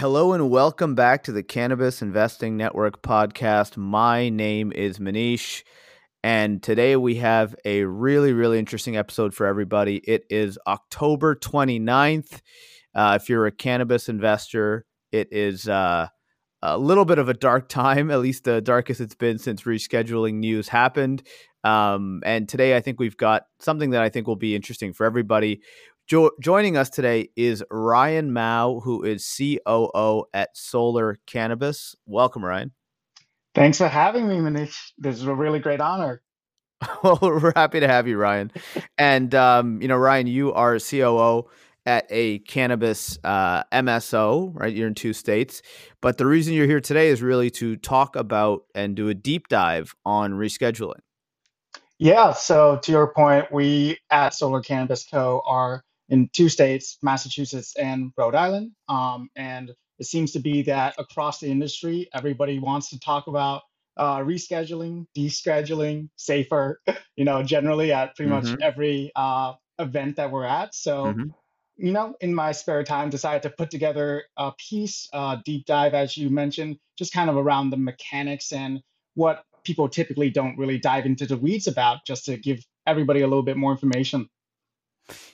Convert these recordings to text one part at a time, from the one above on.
Hello and welcome back to the Cannabis Investing Network podcast. My name is Manish, and today we have a really, really interesting episode for everybody. It is October 29th. Uh, if you're a cannabis investor, it is uh, a little bit of a dark time, at least the darkest it's been since rescheduling news happened. Um, and today, I think we've got something that I think will be interesting for everybody. Jo- joining us today is Ryan Mao, who is COO at Solar Cannabis. Welcome, Ryan. Thanks for having me, Manish. This is a really great honor. well, we're happy to have you, Ryan. And um, you know, Ryan, you are COO at a cannabis uh, MSO, right? You're in two states. But the reason you're here today is really to talk about and do a deep dive on rescheduling. Yeah. So, to your point, we at Solar Cannabis Co. are in two states, Massachusetts and Rhode Island. Um, and it seems to be that across the industry, everybody wants to talk about uh, rescheduling, descheduling, safer, you know, generally at pretty much every uh, event that we're at. So, mm-hmm you know, in my spare time, decided to put together a piece, uh, deep dive, as you mentioned, just kind of around the mechanics and what people typically don't really dive into the weeds about, just to give everybody a little bit more information.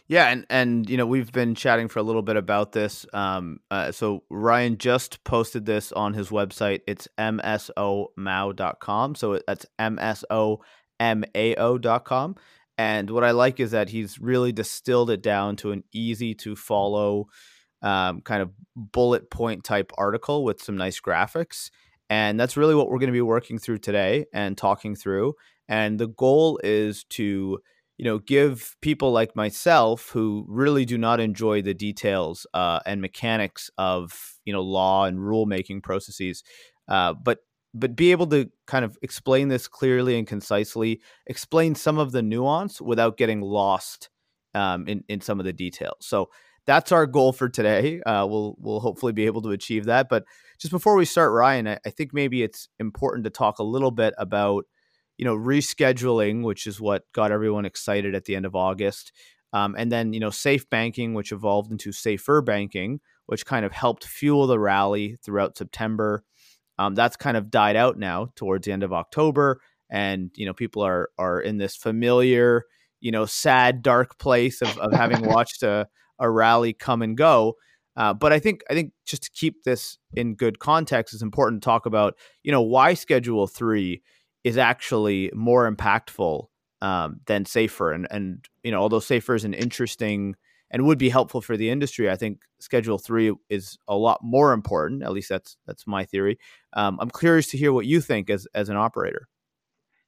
Yeah, and and you know we've been chatting for a little bit about this. Um, uh, so Ryan just posted this on his website. It's msomao.com. So that's msomao.com. And what I like is that he's really distilled it down to an easy to follow um, kind of bullet point type article with some nice graphics. And that's really what we're going to be working through today and talking through. And the goal is to, you know, give people like myself who really do not enjoy the details uh, and mechanics of, you know, law and rulemaking processes, uh, but but be able to kind of explain this clearly and concisely, explain some of the nuance without getting lost um, in in some of the details. So that's our goal for today. Uh, we'll we'll hopefully be able to achieve that. But just before we start, Ryan, I, I think maybe it's important to talk a little bit about you know rescheduling, which is what got everyone excited at the end of August, um, and then you know safe banking, which evolved into safer banking, which kind of helped fuel the rally throughout September. Um, that's kind of died out now towards the end of October, and you know people are are in this familiar, you know, sad, dark place of, of having watched a, a rally come and go. Uh, but I think I think just to keep this in good context, it's important to talk about you know why Schedule Three is actually more impactful um, than Safer, and and you know although Safer is an interesting and would be helpful for the industry. I think Schedule Three is a lot more important. At least that's that's my theory. Um, I'm curious to hear what you think as as an operator.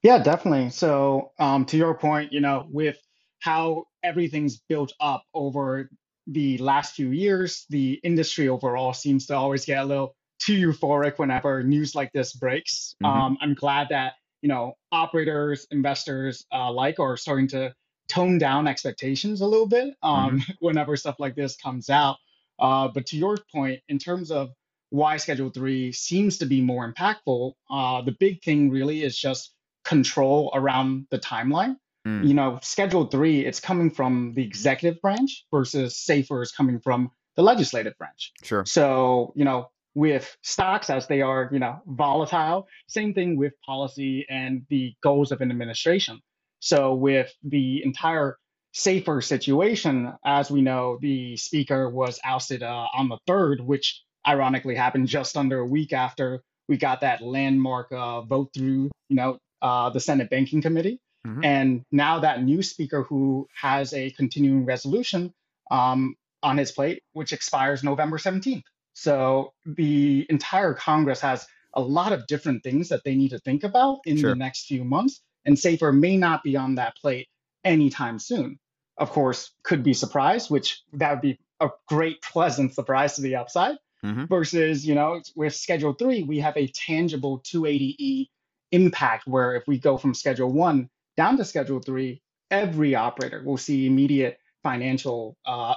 Yeah, definitely. So um, to your point, you know, with how everything's built up over the last few years, the industry overall seems to always get a little too euphoric whenever news like this breaks. Mm-hmm. Um, I'm glad that you know operators, investors uh, alike are starting to tone down expectations a little bit um, mm-hmm. whenever stuff like this comes out. Uh, but to your point, in terms of why Schedule 3 seems to be more impactful, uh, the big thing really is just control around the timeline. Mm. You know, Schedule 3, it's coming from the executive branch versus SAFER is coming from the legislative branch. Sure. So, you know, with stocks as they are, you know, volatile, same thing with policy and the goals of an administration. So with the entire safer situation, as we know, the speaker was ousted uh, on the third, which ironically happened just under a week after we got that landmark uh, vote through, you know, uh, the Senate Banking Committee. Mm-hmm. And now that new speaker who has a continuing resolution um, on his plate, which expires November 17th. So the entire Congress has a lot of different things that they need to think about in sure. the next few months and Safer may not be on that plate anytime soon. Of course, could be surprised, which that would be a great, pleasant surprise to the upside. mm-hmm. versus, you know, with Schedule 3, we have a tangible 280E impact where if we go from Schedule 1 down to Schedule 3, every operator will see immediate financial uh,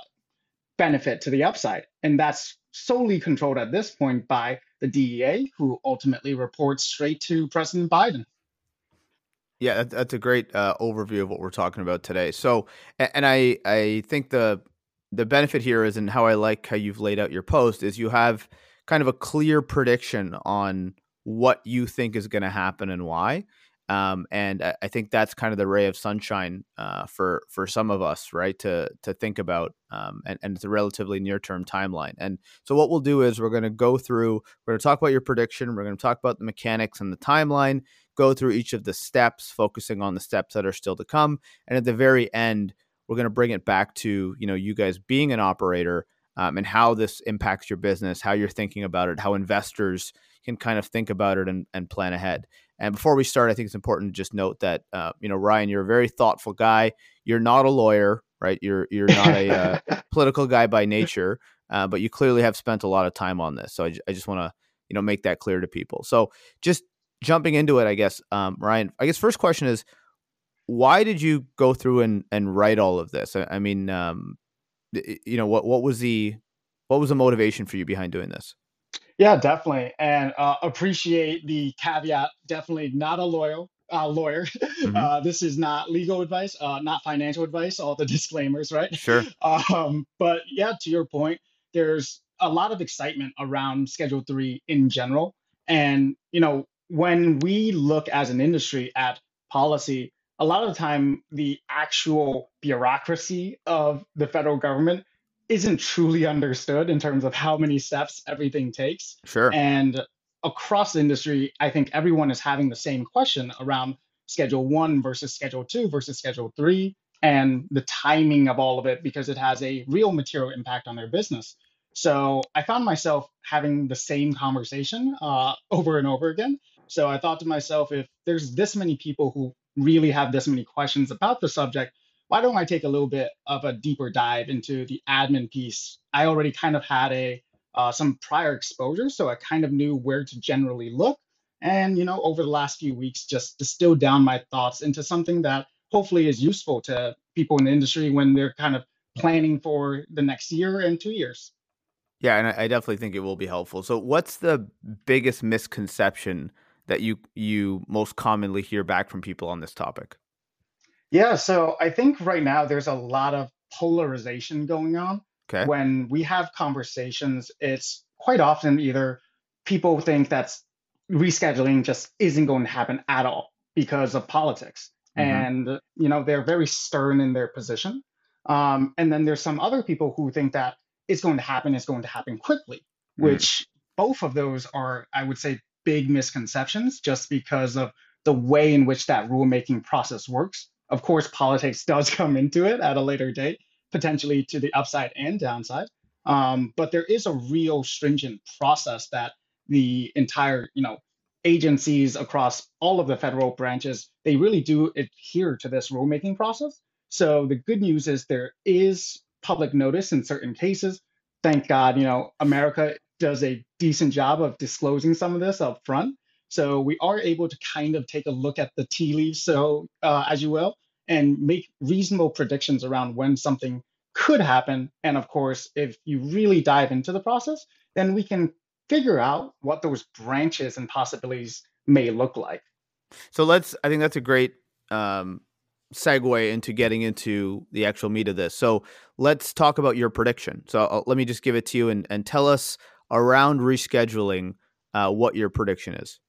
benefit to the upside. And that's solely controlled at this point by the DEA, who ultimately reports straight to President Biden. Yeah, that's a great uh, overview of what we're talking about today. So, and I I think the the benefit here is, and how I like how you've laid out your post is you have kind of a clear prediction on what you think is going to happen and why. Um, and I, I, think that's kind of the ray of sunshine uh, for for some of us, right? To to think about, um, and, and it's a relatively near term timeline. And so what we'll do is we're going to go through. We're going to talk about your prediction. We're going to talk about the mechanics and the timeline. Go through each of the steps, focusing on the steps that are still to come. And at the very end, we're going to bring it back to you know you guys being an operator um, and how this impacts your business, how you're thinking about it, how investors can kind of think about it and, and plan ahead. And before we start, I think it's important to just note that uh, you know Ryan, you're a very thoughtful guy. You're not a lawyer, right? You're you're not a uh, political guy by nature, uh, but you clearly have spent a lot of time on this. So I, I just want to you know make that clear to people. So just jumping into it, I guess, um, Ryan. I guess first question is, why did you go through and and write all of this? I, I mean, um, you know, what what was the what was the motivation for you behind doing this? Yeah, definitely, and uh, appreciate the caveat. Definitely not a lawyer. Uh, lawyer. Mm-hmm. Uh, this is not legal advice, uh, not financial advice. All the disclaimers, right? Sure. Um, but yeah, to your point, there's a lot of excitement around Schedule Three in general, and you know when we look as an industry at policy, a lot of the time the actual bureaucracy of the federal government isn't truly understood in terms of how many steps everything takes. Sure. And across the industry, I think everyone is having the same question around schedule one versus schedule two versus schedule three and the timing of all of it because it has a real material impact on their business. So I found myself having the same conversation uh, over and over again. So I thought to myself, if there's this many people who really have this many questions about the subject, why don't I take a little bit of a deeper dive into the admin piece? I already kind of had a uh, some prior exposure, so I kind of knew where to generally look. And you know, over the last few weeks, just distilled down my thoughts into something that hopefully is useful to people in the industry when they're kind of planning for the next year and two years. Yeah, and I definitely think it will be helpful. So, what's the biggest misconception that you you most commonly hear back from people on this topic? Yeah, so I think right now there's a lot of polarization going on. Okay. When we have conversations, it's quite often either people think that rescheduling just isn't going to happen at all because of politics. Mm-hmm. And, you know, they're very stern in their position. Um, and then there's some other people who think that it's going to happen, it's going to happen quickly, mm-hmm. which both of those are, I would say, big misconceptions just because of the way in which that rulemaking process works. Of course, politics does come into it at a later date, potentially to the upside and downside. Um, but there is a real stringent process that the entire, you know, agencies across all of the federal branches, they really do adhere to this rulemaking process. So the good news is there is public notice in certain cases. Thank God, you know, America does a decent job of disclosing some of this up front. So we are able to kind of take a look at the tea leaves, so uh, as you will, and make reasonable predictions around when something could happen. And of course, if you really dive into the process, then we can figure out what those branches and possibilities may look like. So let's, I think that's a great um, segue into getting into the actual meat of this. So let's talk about your prediction. So I'll, uh, let me just give it to you and, and tell us around rescheduling uh, what your prediction is.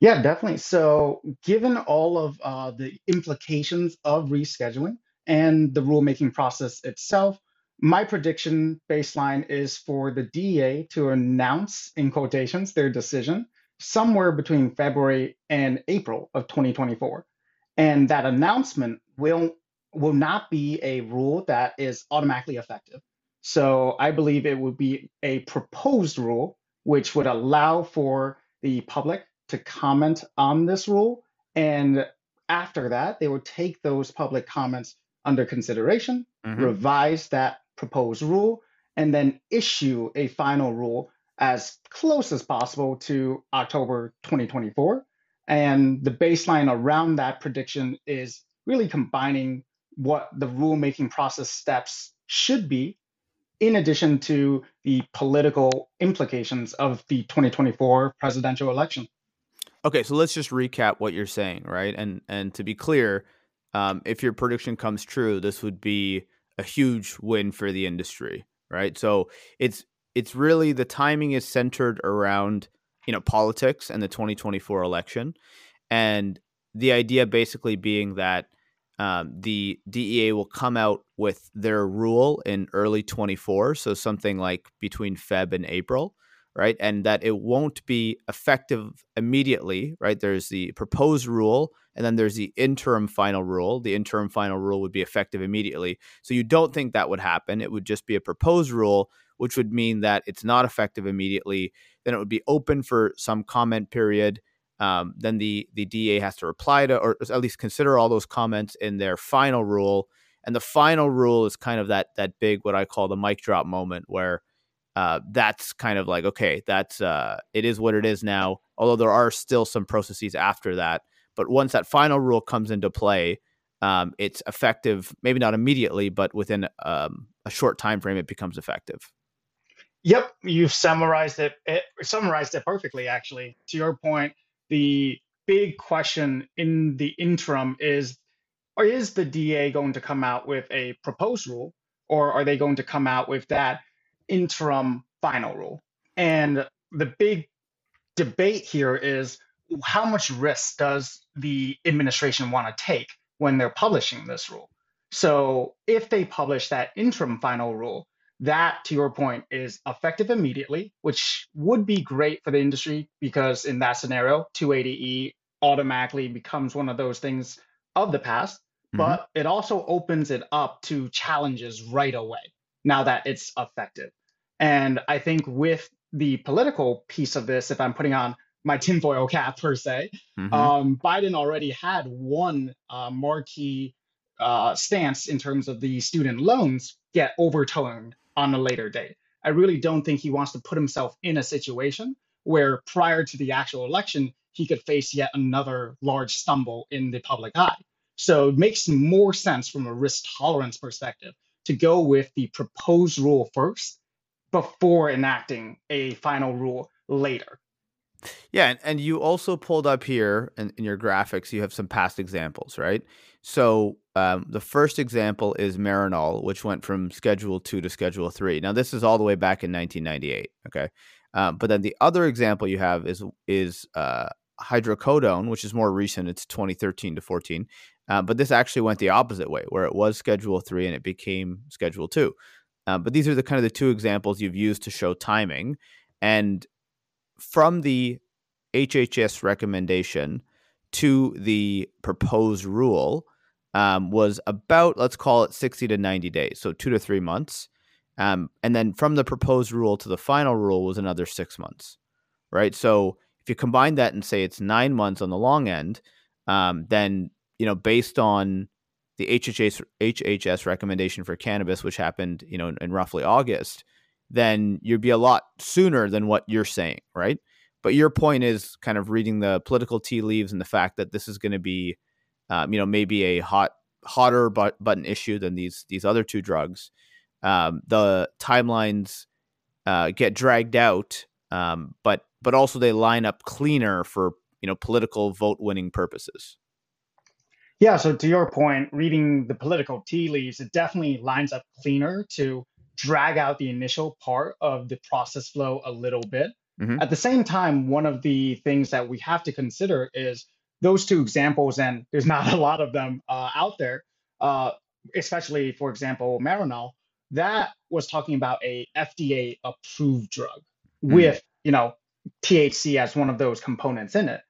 Yeah, definitely. So, given all of uh, the implications of rescheduling and the rulemaking process itself, my prediction baseline is for the DEA to announce, in quotations, their decision somewhere between February and April of 2024. And that announcement will will not be a rule that is automatically effective. So I believe it would be a proposed rule which would allow for the public to comment on this rule. And after that, they would take those public comments under consideration, mm-hmm. revise that proposed rule, and then issue a final rule as close as possible to October 2024. And the baseline around that prediction is really combining what the rulemaking process steps should be, in addition to the political implications of the 2024 presidential election. Okay, so let's just recap what you're saying, right? And and to be clear, um, if your prediction comes true, this would be a huge win for the industry, right? So it's it's really the timing is centered around you know politics and the 2024 election, and the idea basically being that um, the DEA will come out with their rule in early 24, so something like between Feb and April, right? And that it won't be effective immediately, right? There's the proposed rule, and then there's the interim final rule. The interim final rule would be effective immediately. So you don't think that would happen. It would just be a proposed rule, which would mean that it's not effective immediately. Then it would be open for some comment period. Um, then the the DA has to reply to, or at least consider all those comments in their final rule. And the final rule is kind of that that big, what I call the mic drop moment, where uh, that's kind of like okay, that's uh, it is what it is now. Although there are still some processes after that, but once that final rule comes into play, um, it's effective. Maybe not immediately, but within um, a short time frame, it becomes effective. Yep, you've summarized it, it. Summarized it perfectly. Actually, to your point, the big question in the interim is: or is the DA going to come out with a proposed rule, or are they going to come out with that interim final rule. And the big debate here is how much risk does the administration want to take when they're publishing this rule? So if they publish that interim final rule, that, to your point, is effective immediately, which would be great for the industry because in that scenario, 280E automatically becomes one of those things of the past. Mm-hmm. But it also opens it up to challenges right away now that it's effective. And I think with the political piece of this, if I'm putting on my tinfoil cap per se, mm-hmm. um, Biden already had one uh, marquee uh, stance in terms of the student loans get overturned on a later date. I really don't think he wants to put himself in a situation where prior to the actual election, he could face yet another large stumble in the public eye. So it makes more sense from a risk tolerance perspective to go with the proposed rule first before enacting a final rule later. Yeah, and, and you also pulled up here in, in your graphics, you have some past examples, right? So um, the first example is Marinol, which went from Schedule 2 to Schedule 3. Now, this is all the way back in 1998, okay? Um, but then the other example you have is is uh, hydrocodone, which is more recent. It's 2013 to 14. Uh, but this actually went the opposite way, where it was Schedule 3 and it became Schedule 2. Uh, but these are the kind of the two examples you've used to show timing. And from the HHS recommendation to the proposed rule um, was about, let's call it 60 to 90 days, so two to three months. Um, and then from the proposed rule to the final rule was another six months, right? So if you combine that and say it's nine months on the long end, um, then you know based on the HHS HHS recommendation for cannabis, which happened, you know, in, in roughly August, then you'd be a lot sooner than what you're saying, right? But your point is kind of reading the political tea leaves and the fact that this is going to be, um, you know, maybe a hot, hotter but, button issue than these these other two drugs. Um, the timelines uh, get dragged out, um, but but also they line up cleaner for you know political vote winning purposes. Yeah, so to your point, reading the political tea leaves, it definitely lines up cleaner to drag out the initial part of the process flow a little bit. Mm-hmm. At the same time, one of the things that we have to consider is those two examples, and there's not a lot of them uh, out there, uh, especially, for example, Marinol, that was talking about a FDA approved drug mm-hmm. with, you know, THC as one of those components in it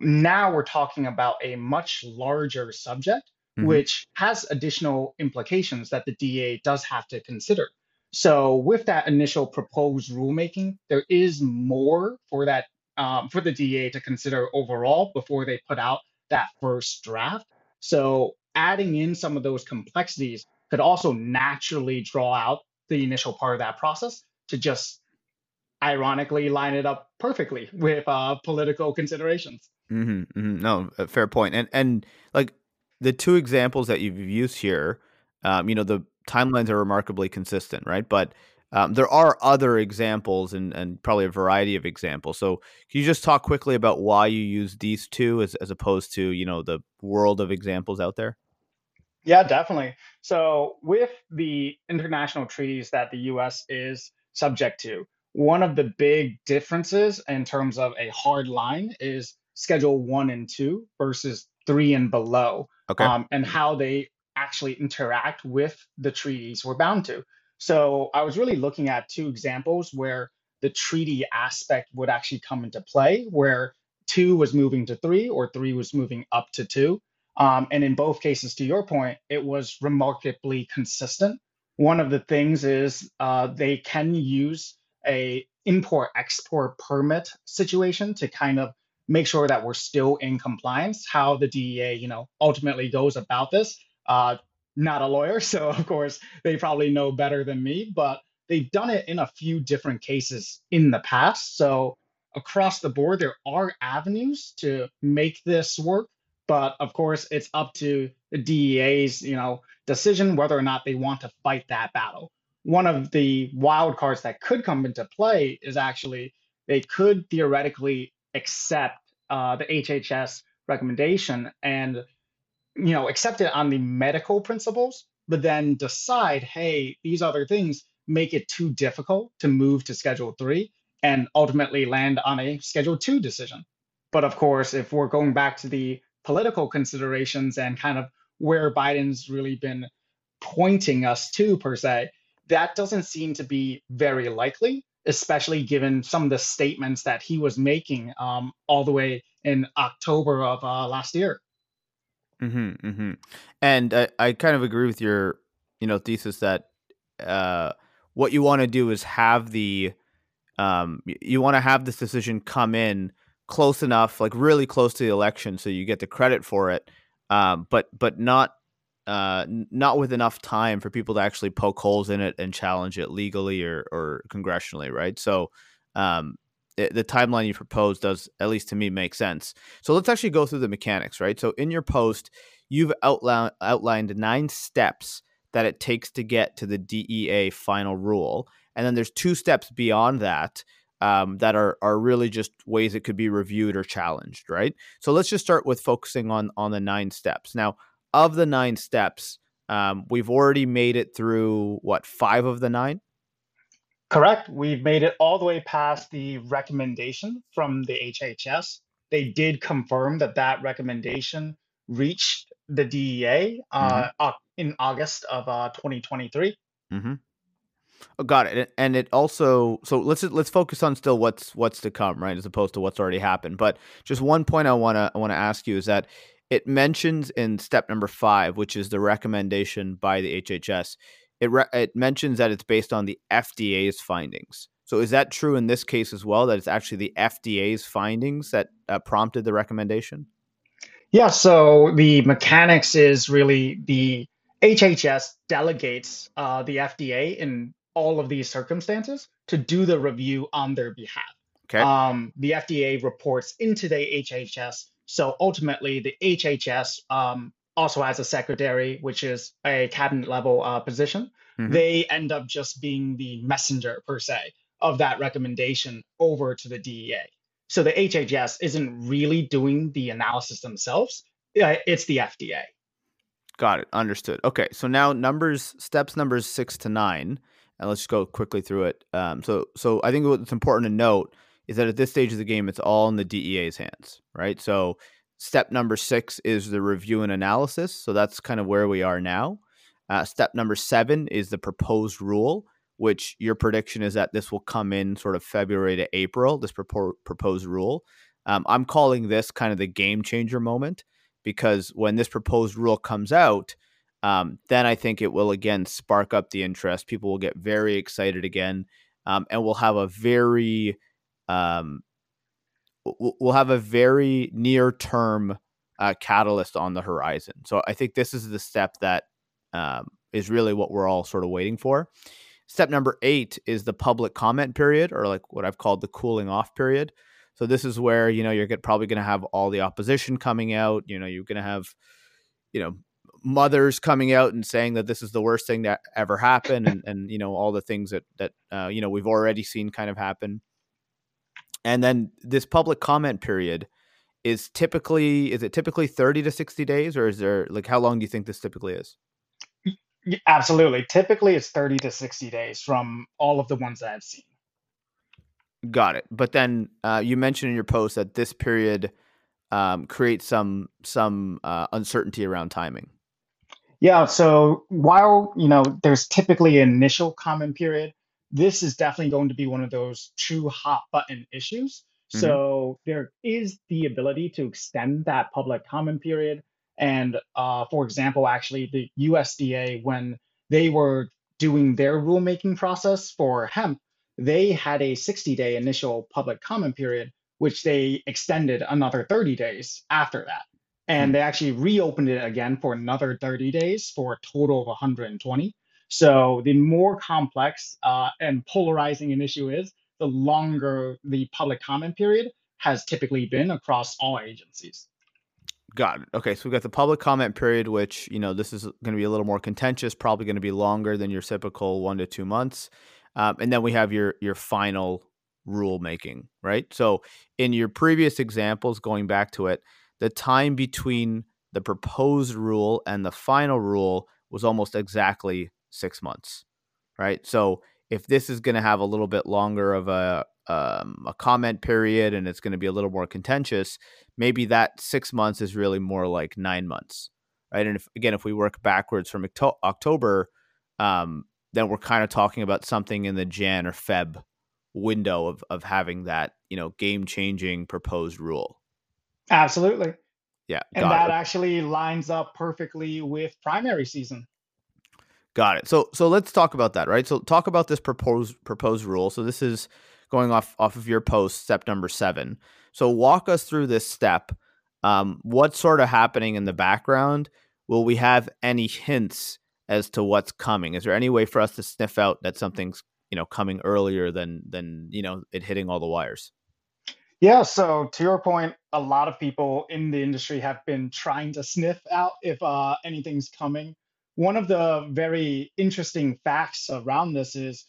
now we're talking about a much larger subject, mm-hmm. which has additional implications that the DA does have to consider. So, with that initial proposed rulemaking, there is more for that um, for the DA to consider overall before they put out that first draft. So, adding in some of those complexities could also naturally draw out the initial part of that process to just ironically line it up perfectly with uh, political considerations. Mm-hmm, mm-hmm. No, fair point. And and like the two examples that you've used here, um, you know, the timelines are remarkably consistent, right? But um, there are other examples and, and probably a variety of examples. So can you just talk quickly about why you use these two as, as opposed to, you know, the world of examples out there? Yeah, definitely. So with the international treaties that the US is subject to, one of the big differences in terms of a hard line is schedule one and two versus three and below, okay. um, and how they actually interact with the treaties we're bound to. So I was really looking at two examples where the treaty aspect would actually come into play, where two was moving to three or three was moving up to two. Um, and in both cases, to your point, it was remarkably consistent. One of the things is uh, they can use a import export permit situation to kind of make sure that we're still in compliance. How the DEA, you know, ultimately goes about this, uh, not a lawyer, so of course they probably know better than me, but they've done it in a few different cases in the past. So across the board, there are avenues to make this work, but of course it's up to the DEA's, you know, decision whether or not they want to fight that battle. One of the wild cards that could come into play is actually they could theoretically accept uh, the HHS recommendation and you know, accept it on the medical principles, but then decide, hey, these other things make it too difficult to move to Schedule 3 and ultimately land on a Schedule 2 decision. But of course, if we're going back to the political considerations and kind of where Biden's really been pointing us to, per se, that doesn't seem to be very likely, especially given some of the statements that he was making um, all the way in October of uh, last year. Mm-hmm, mm-hmm. And I, I kind of agree with your, you know, thesis that uh, what you want to do is have the, um, you want to have this decision come in close enough, like really close to the election, so you get the credit for it, um, but but not uh, not with enough time for people to actually poke holes in it and challenge it legally or or congressionally, right? So um, the timeline you propose does, at least to me, make sense. So let's actually go through the mechanics, right? So in your post, you've outlined outlined nine steps that it takes to get to the DEA final rule, and then there's two steps beyond that um, that are are really just ways it could be reviewed or challenged, right? So let's just start with focusing on on the nine steps. Now, of the nine steps, um, we've already made it through what five of the nine. Correct. We've made it all the way past the recommendation from the HHS. They did confirm that that recommendation reached the DEA uh, mm-hmm. in August of uh, 2023. Mm-hmm. Oh, got it. And it also so let's let's focus on still what's what's to come, right, as opposed to what's already happened. But just one point I wanna I wanna ask you is that it mentions in step number five, which is the recommendation by the HHS it re- it mentions that it's based on the FDA's findings. So is that true in this case as well? That it's actually the FDA's findings that uh, prompted the recommendation? Yeah. So the mechanics is really the HHS delegates uh, the FDA in all of these circumstances to do the review on their behalf. Okay. Um, the FDA reports into the HHS. So ultimately, the HHS um, also has a secretary, which is a cabinet level uh, position. Mm-hmm. They end up just being the messenger per se of that recommendation over to the DEA. So the HHS isn't really doing the analysis themselves. It's the FDA. Got it. Understood. Okay. So now numbers, steps numbers six to nine, and let's just go quickly through it. Um, so, so I think what's important to note is that at this stage of the game, it's all in the DEA's hands, right? So Step number six is the review and analysis. So that's kind of where we are now. Uh, step number seven is the proposed rule, which your prediction is that this will come in sort of February to April, this propo- proposed rule. Um, I'm calling this kind of the game changer moment because when this proposed rule comes out, um, then I think it will again spark up the interest. People will get very excited again, um, and we'll have a very um, we'll have a very near term uh, catalyst on the horizon. So I think this is the step that um, is really what we're all sort of waiting for. step number eight is the public comment period, or like what I've called the cooling off period. So this is where you know you're probably going to have all the opposition coming out. You know, you're going to have, you know, mothers coming out and saying that this is the worst thing that ever happened, and and you know all the things that that uh, you know we've already seen kind of happen. And then this public comment period is typically is it typically 30 to 60 days or is there like how long do you think this typically is? Absolutely. Typically it's 30 to 60 days from all of the ones that i've seen. Got it. But then uh, you mentioned in your post that this period um, creates some some uh, uncertainty around timing. Yeah so while you know there's typically an initial comment period this is definitely going to be one of those true hot button issues Mm-hmm. So there is the ability to extend that public comment period. And uh, for example, actually, the USDA, when they were doing their rulemaking process for hemp, they had a 60 day initial public comment period, which they extended another 30 days after that. And mm-hmm. they actually reopened it again for another 30 days for a total of 120. So the more complex uh, and polarizing an issue is, the longer the public comment period has typically been across all agencies. Got it. Okay, so we've got the public comment period, which you know this is going to be a little more contentious, probably going to be longer than your typical one to two months, um, and then we have your your final rulemaking, right? So in your previous examples, going back to it, the time between the proposed rule and the final rule was almost exactly six months, right? So if this is going to have a little bit longer of a um, a comment period and it's going to be a little more contentious, maybe that six months is really more like nine months, right? And if, again, if we work backwards from October, um, then we're kind of talking about something in the Jan or Feb window of of having that you know game changing proposed rule. Absolutely. Yeah, and that it. actually lines up perfectly with primary season. Got it. So so let's talk about that, right? So talk about this proposed proposed rule. So this is going off off of your post, step number seven. So walk us through this step. Um, what's sort of happening in the background? Will we have any hints as to what's coming? Is there any way for us to sniff out that something's you know coming earlier than than you know it hitting all the wires? Yeah, so to your point, a lot of people in the industry have been trying to sniff out if uh, anything's coming one of the very interesting facts around this is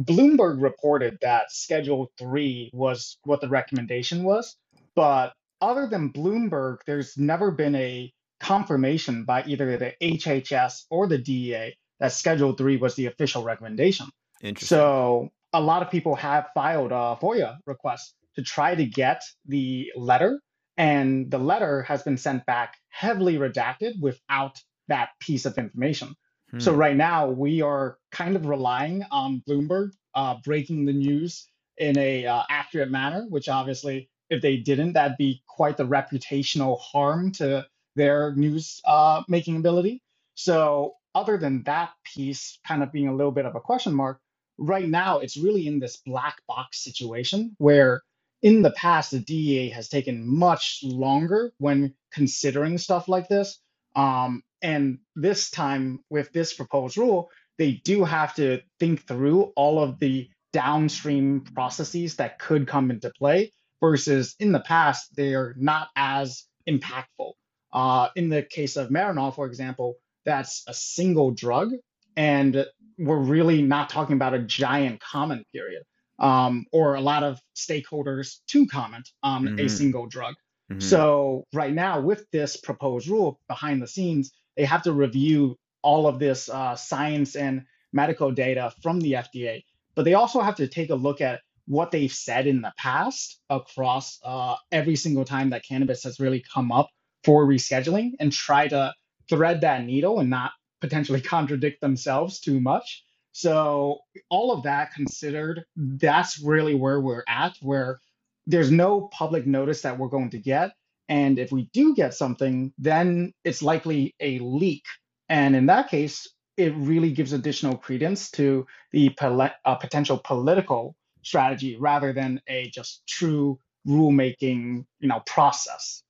Bloomberg reported that Schedule 3 was what the recommendation was. But other than Bloomberg, there's never been a confirmation by either the HHS or the DEA that Schedule 3 was the official recommendation. Interesting. So a lot of people have filed a FOIA request to try to get the letter. And the letter has been sent back heavily redacted without that piece of information. Hmm. So right now we are kind of relying on Bloomberg uh, breaking the news in a uh, accurate manner, which obviously if they didn't, that'd be quite the reputational harm to their news uh, making ability. So other than that piece kind of being a little bit of a question mark, right now it's really in this black box situation where in the past the DEA has taken much longer when considering stuff like this. Um, and this time, with this proposed rule, they do have to think through all of the downstream processes that could come into play versus in the past, they are not as impactful. Uh, in the case of Marinol, for example, that's a single drug, and we're really not talking about a giant comment period um, or a lot of stakeholders to comment on mm-hmm. a single drug. Mm-hmm. So, right now, with this proposed rule behind the scenes, they have to review all of this uh, science and medical data from the FDA, but they also have to take a look at what they've said in the past across uh, every single time that cannabis has really come up for rescheduling and try to thread that needle and not potentially contradict themselves too much. So, all of that considered, that's really where we're at, where there's no public notice that we're going to get. And if we do get something, then it's likely a leak. And in that case, it really gives additional credence to the pol- uh, potential political strategy rather than a just true rulemaking, you know, process.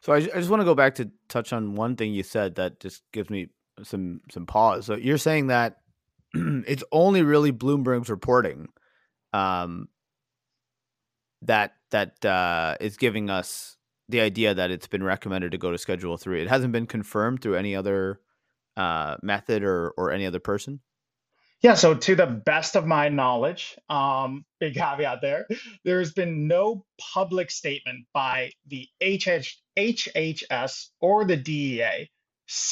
So I, I just want to go back to touch on one thing you said that just gives me some some pause. So you're saying that it's only really Bloomberg's reporting um, that that uh, is giving us the idea that it's been recommended to go to Schedule Three. It hasn't been confirmed through any other uh, method or or any other person. Yeah, so to the best of my knowledge, um, big caveat there, there's been no public statement by the HH, HHS or the DEA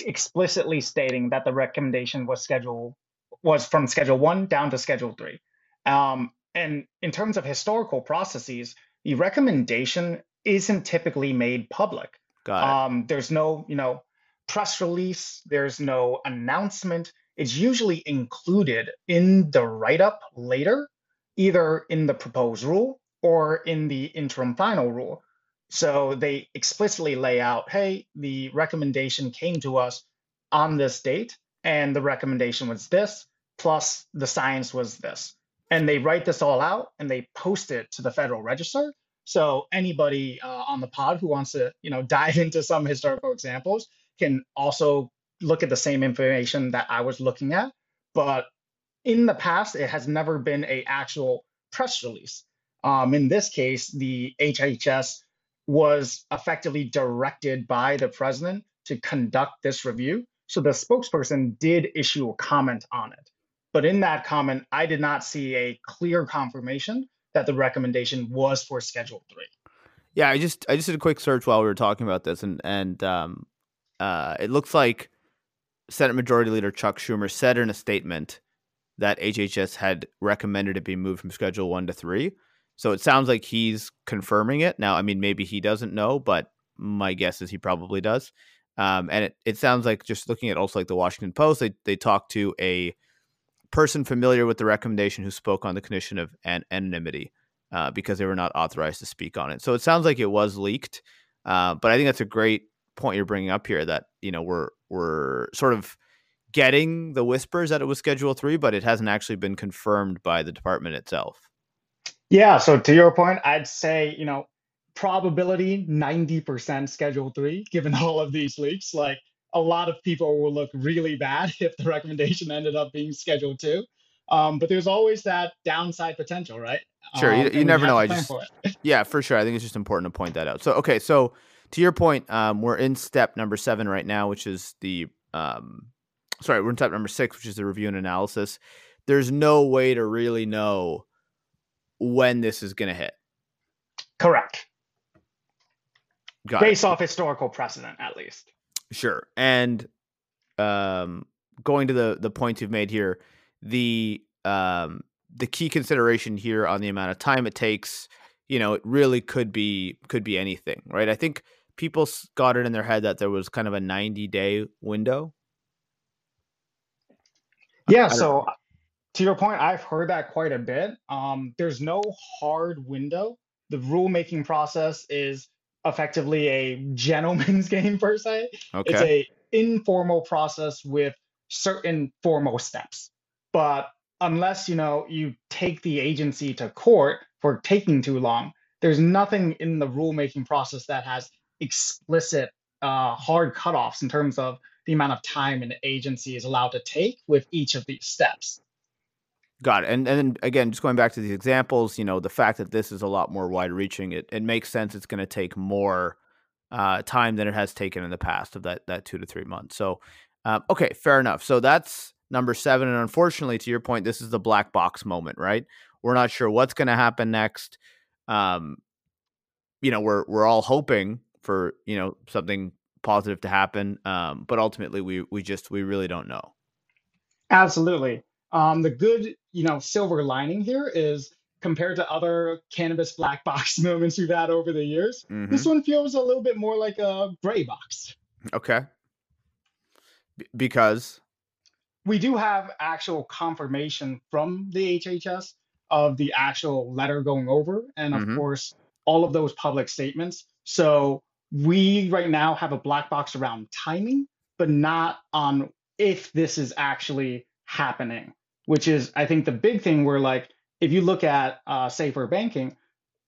explicitly stating that the recommendation was schedule was from Schedule One down to Schedule Three. Um, and in terms of historical processes, the recommendation isn't typically made public. Um, there's no, you know, press release. There's no announcement it's usually included in the write up later, either in the proposed rule or in the interim final rule. So they explicitly lay out hey, the recommendation came to us on this date, and the recommendation was this, plus the science was this. And they write this all out and they post it to the Federal Register. So anybody uh, on the pod who wants to, you know, dive into some historical examples can also look at the same information that I was looking at, but in the past, it has never been a actual press release. Um, in this case, the HHS was effectively directed by the president to conduct this review. So the spokesperson did issue a comment on it. But in that comment, I did not see a clear confirmation that the recommendation was for Schedule Three. Yeah, I just I just did a quick search while we were talking about this, and and um, uh, it looks like Senate Majority Leader Chuck Schumer said in a statement that HHS had recommended it be moved from Schedule 1 to 3. So it sounds like he's confirming it. Now, I mean, maybe he doesn't know, but my guess is he probably does. Um, and it, it sounds like just looking at also like the Washington Post, they, they talked to a person familiar with the recommendation who spoke on the condition of an- anonymity uh, because they were not authorized to speak on it. So it sounds like it was leaked. Uh, but I think that's a great point you're bringing up here that you know we're we're sort of getting the whispers that it was Schedule Three, but it hasn't actually been confirmed by the department itself. Yeah. So to your point, I'd say you know probability 90% Schedule Three, given all of these leaks. Like a lot of people will look really bad if the recommendation ended up being scheduled Two. Um, but there's always that downside potential, right? Sure, you, um, you never know. I just yeah, for sure. I think it's just important to point that out. So okay, so to your point, um, we're in step number seven right now, which is the um, sorry, we're in step number six, which is the review and analysis. There's no way to really know when this is going to hit. Correct. Got Based it. off historical precedent, at least. Sure. And um, going to the the points you've made here, the um, the key consideration here on the amount of time it takes, you know, it really could be could be anything, right? I think people got it in their head that there was kind of a 90 day window. Yeah. So to your point, I've heard that quite a bit. Um, there's no hard window. The rulemaking process is effectively a gentleman's game per se. Okay. It's a informal process with certain formal steps. But unless you know you take the agency to court for taking too long, there's nothing in the rulemaking process that has explicit uh, hard cutoffs in terms of the amount of time an agency is allowed to take with each of these steps. Got it. And and then again, just going back to these examples, you know, the fact that this is a lot more wide reaching, it, it makes sense it's going to take more uh, time than it has taken in the past of that that two to three months. So, um, okay, fair enough. So that's number seven. And unfortunately, to your point, this is the black box moment, right? We're not sure what's going to happen next. Um, you know, we're we're all hoping for you know something positive to happen. Um, but ultimately, we we just we really don't know. Absolutely. Um, the good you know silver lining here is compared to other cannabis black box moments we've had over the years, mm-hmm. this one feels a little bit more like a gray box. Okay. B- because we do have actual confirmation from the HHS of the actual letter going over, and of mm-hmm. course, all of those public statements. So we right now have a black box around timing, but not on if this is actually happening, which is, I think, the big thing where, like, if you look at uh, safer banking,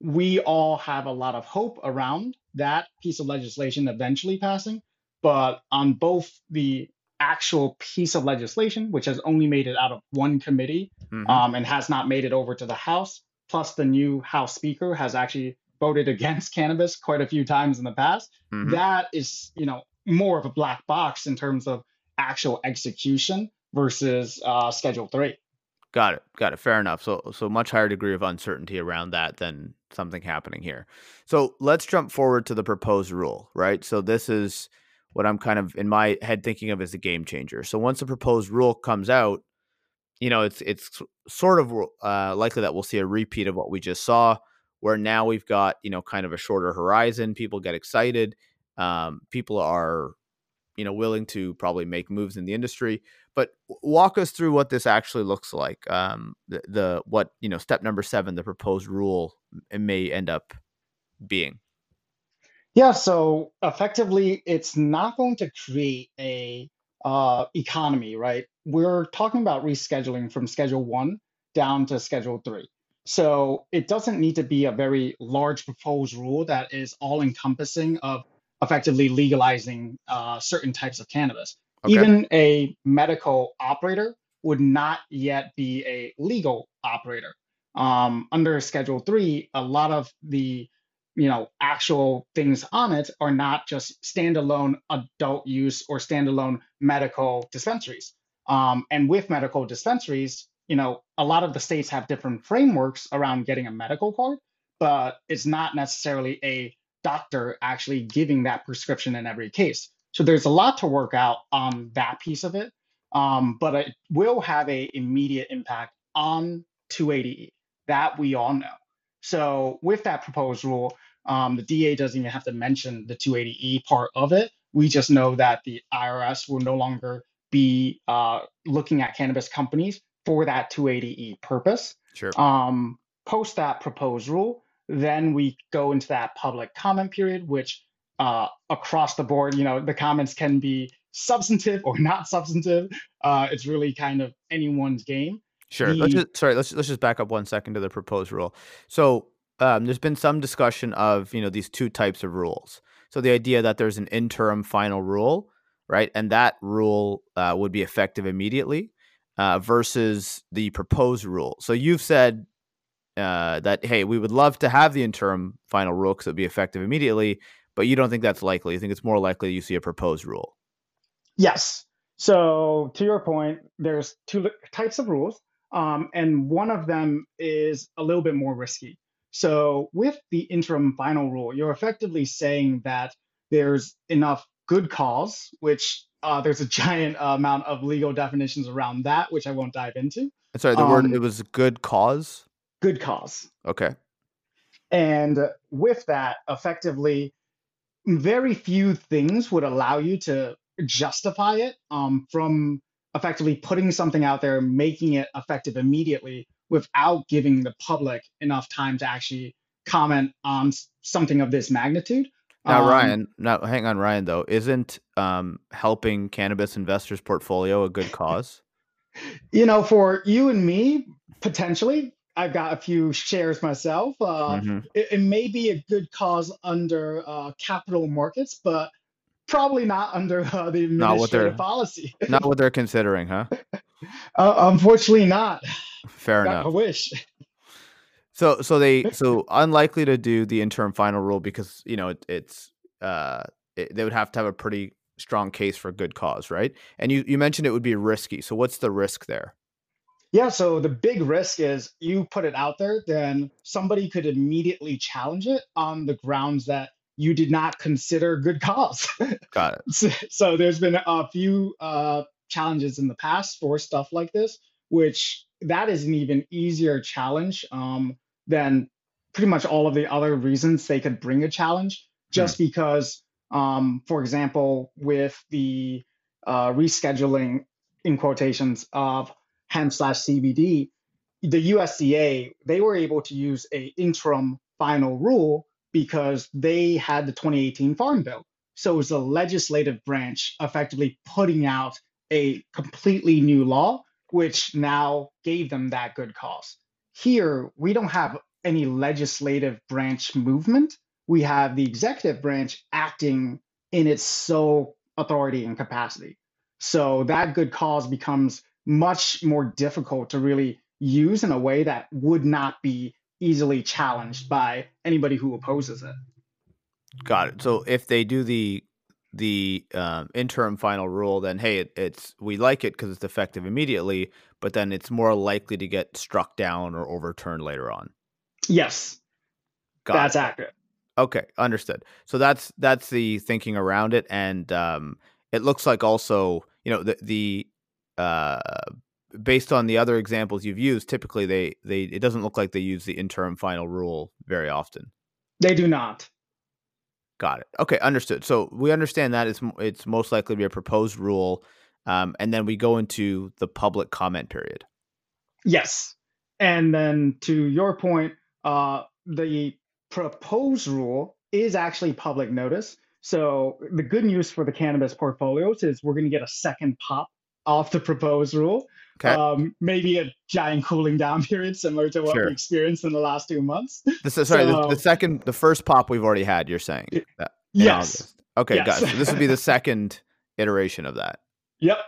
we all have a lot of hope around that piece of legislation eventually passing. But on both the actual piece of legislation, which has only made it out of one committee Mhm. um, and has not made it over to the House. Plus, the new House Speaker has actually voted against cannabis quite a few times in the past. Mhm. That is, you know, more of a black box in terms of actual execution versus uh, Schedule Three. Got it. Got it. Fair enough. So so much higher degree of uncertainty around that than something happening here. So let's jump forward to the proposed rule, right? So this is what I'm kind of in my head thinking of as a game changer. So once the proposed rule comes out, you know, it's it's sort of uh, likely that we'll see a repeat of what we just saw, where now we've got you know kind of a shorter horizon. People get excited. Um, people are you know willing to probably make moves in the industry but walk us through what this actually looks like um the, the what you know step number seven the proposed rule may end up being Yeah, so effectively, it's not going to create a uh, economy, right? We're talking about rescheduling from Schedule One down to Schedule Three. So it doesn't need to be a very large proposed rule that is all encompassing of effectively legalizing uh, certain types of cannabis. Okay Even a medical operator would not yet be a legal operator. Um, under Schedule Three, a lot of the you know actual things on it are not just standalone adult use or standalone medical dispensaries. Um, and with medical dispensaries, you know a lot of the states have different frameworks around getting a medical card, but it's not necessarily a doctor actually giving that prescription in every case. So there's a lot to work out on that piece of it, um, but it will have a immediate impact on 280E. That we all know. So with that proposed rule, um, the DEA doesn't even have to mention the 280E part of it. We just know that the IRS will no longer be uh, looking at cannabis companies for that 280E purpose. sure Um, post that proposed rule, then we go into that public comment period, which uh, across the board, you know, the comments can be substantive or not substantive. Uh, it's really kind of anyone's game. sure let's just sorry let's let's just back up one second to the proposed rule so um, there's been some discussion of you know these two types of rules so the idea that there's an interim final rule right and that rule uh, would be effective immediately uh, versus the proposed rule so you've said uh, that hey, we would love to have the interim final rule because it would be effective immediately, but you don't think that's likely. You think it's more likely you see a proposed rule. Yes. So to your point, there's two types of rules, um, and one of them is a little bit more risky. So with the interim final rule, you're effectively saying that there's enough good cause, which uh, there's a giant amount of legal definitions around that, which I won't dive into. Sorry, the word it Um, was good cause. good cause. Okay, And with that, effectively, very few things would allow you to justify it um, from effectively putting something out there, making it effective immediately without giving the public enough time to actually comment on something of this magnitude. now Um, Ryan, now hang on, Ryan though, isn't um, helping cannabis investors' portfolio a good cause? you know, for you and me, potentially, I've got a few shares myself. Uh, hmm it, it may be a good cause under uh, capital markets, but probably not under uh, the Not what they're policy. not what they're considering, huh? Uh, unfortunately, not. Fair I enough. wish. So so they so unlikely to do the interim final rule because you know it, it's uh it, they would have to have a pretty strong case for good cause, right? And you you mentioned it would be risky. So what's the risk there? Yeah, so the big risk is you put it out there, then somebody could immediately challenge it on the grounds that you did not consider good cause. Got it. so, so there's been a few uh, challenges in the past for stuff like this, which that is an even easier challenge um, than pretty much all of the other reasons they could bring a challenge. Just because, um, for example, with the uh, rescheduling in quotations of hemp slash CBD, the USDA they were able to use a interim final rule because they had the 2018 Farm Bill. So it was the legislative branch effectively putting out a completely new law, which now gave them that good cause. Here, we don't have any legislative branch movement. We have the executive branch acting in its sole authority and capacity. So that good cause becomes much more difficult to really use in a way that would not be easily challenged by anybody who opposes it. Got it. So if they do the the um, interim final rule, then hey, it, it's we like it because it's effective immediately, but then it's more likely to get struck down or overturned later on. Yes, Got that's it. accurate. Okay, understood. So that's that's the thinking around it, and um, it looks like also you know the the uh, based on the other examples you've used, typically they they it doesn't look like they use the interim final rule very often. They do not. Got it. Okay, understood. So we understand that it's it's most likely to be a proposed rule, um, and then we go into the public comment period. Yes, and then to your point, uh, the proposed rule is actually public notice. So the good news for the cannabis portfolios is we're going to get a second pop off the proposed rule. Okay. Um, maybe a giant cooling down period similar to what sure. we experienced in the last two months. This is, sorry, so, the, the, second, the first pop we've already had. You're saying? That, yes. August. Okay, yes. guys. So this would be the second iteration of that. Yep.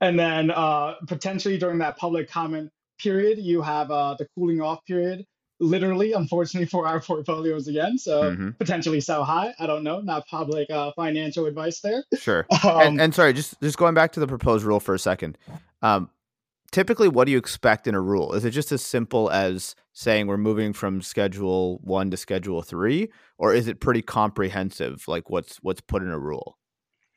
And then uh, potentially during that public comment period, you have uh, the cooling off period. Literally, unfortunately for our portfolios again, so mm-hmm. potentially so high. I don't know. Not public uh, financial advice there. Sure. Um, and, and, sorry, just just going back to the proposed rule for a second. Um, typically what do you expect in a rule? Is it just as simple as saying we're moving from schedule 1 to schedule 3 or is it pretty comprehensive like what's what's put in a rule?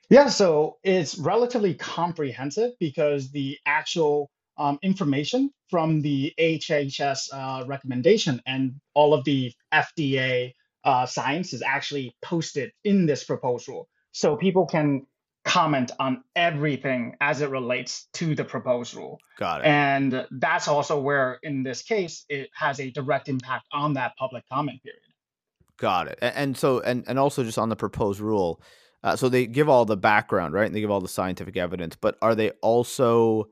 Yeah, so it's relatively comprehensive because the actual um, information from the HHS uh, recommendation and all of the FDA uh, science is actually posted in this proposal. So people can comment on everything as it relates to the proposed rule. Got it. And that's also where, in this case, it has a direct impact on that public comment period. Got it. And, so, and and also just on the proposed rule, uh, so they give all the background, right? And they give all the scientific evidence, but are they also,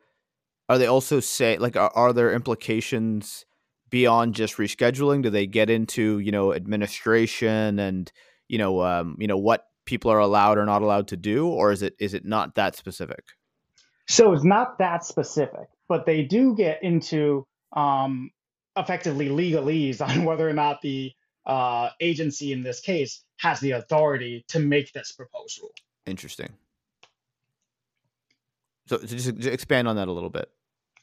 are they also say like, are, are there implications beyond just rescheduling? Do they get into you know administration and you know um, you know what people are allowed or not allowed to do, or is it is it not that specific? So it's not that specific, but they do get into um, effectively legalese on whether or not the uh, agency in this case has the authority to make this proposal. Interesting. So, so just, just expand on that a little bit.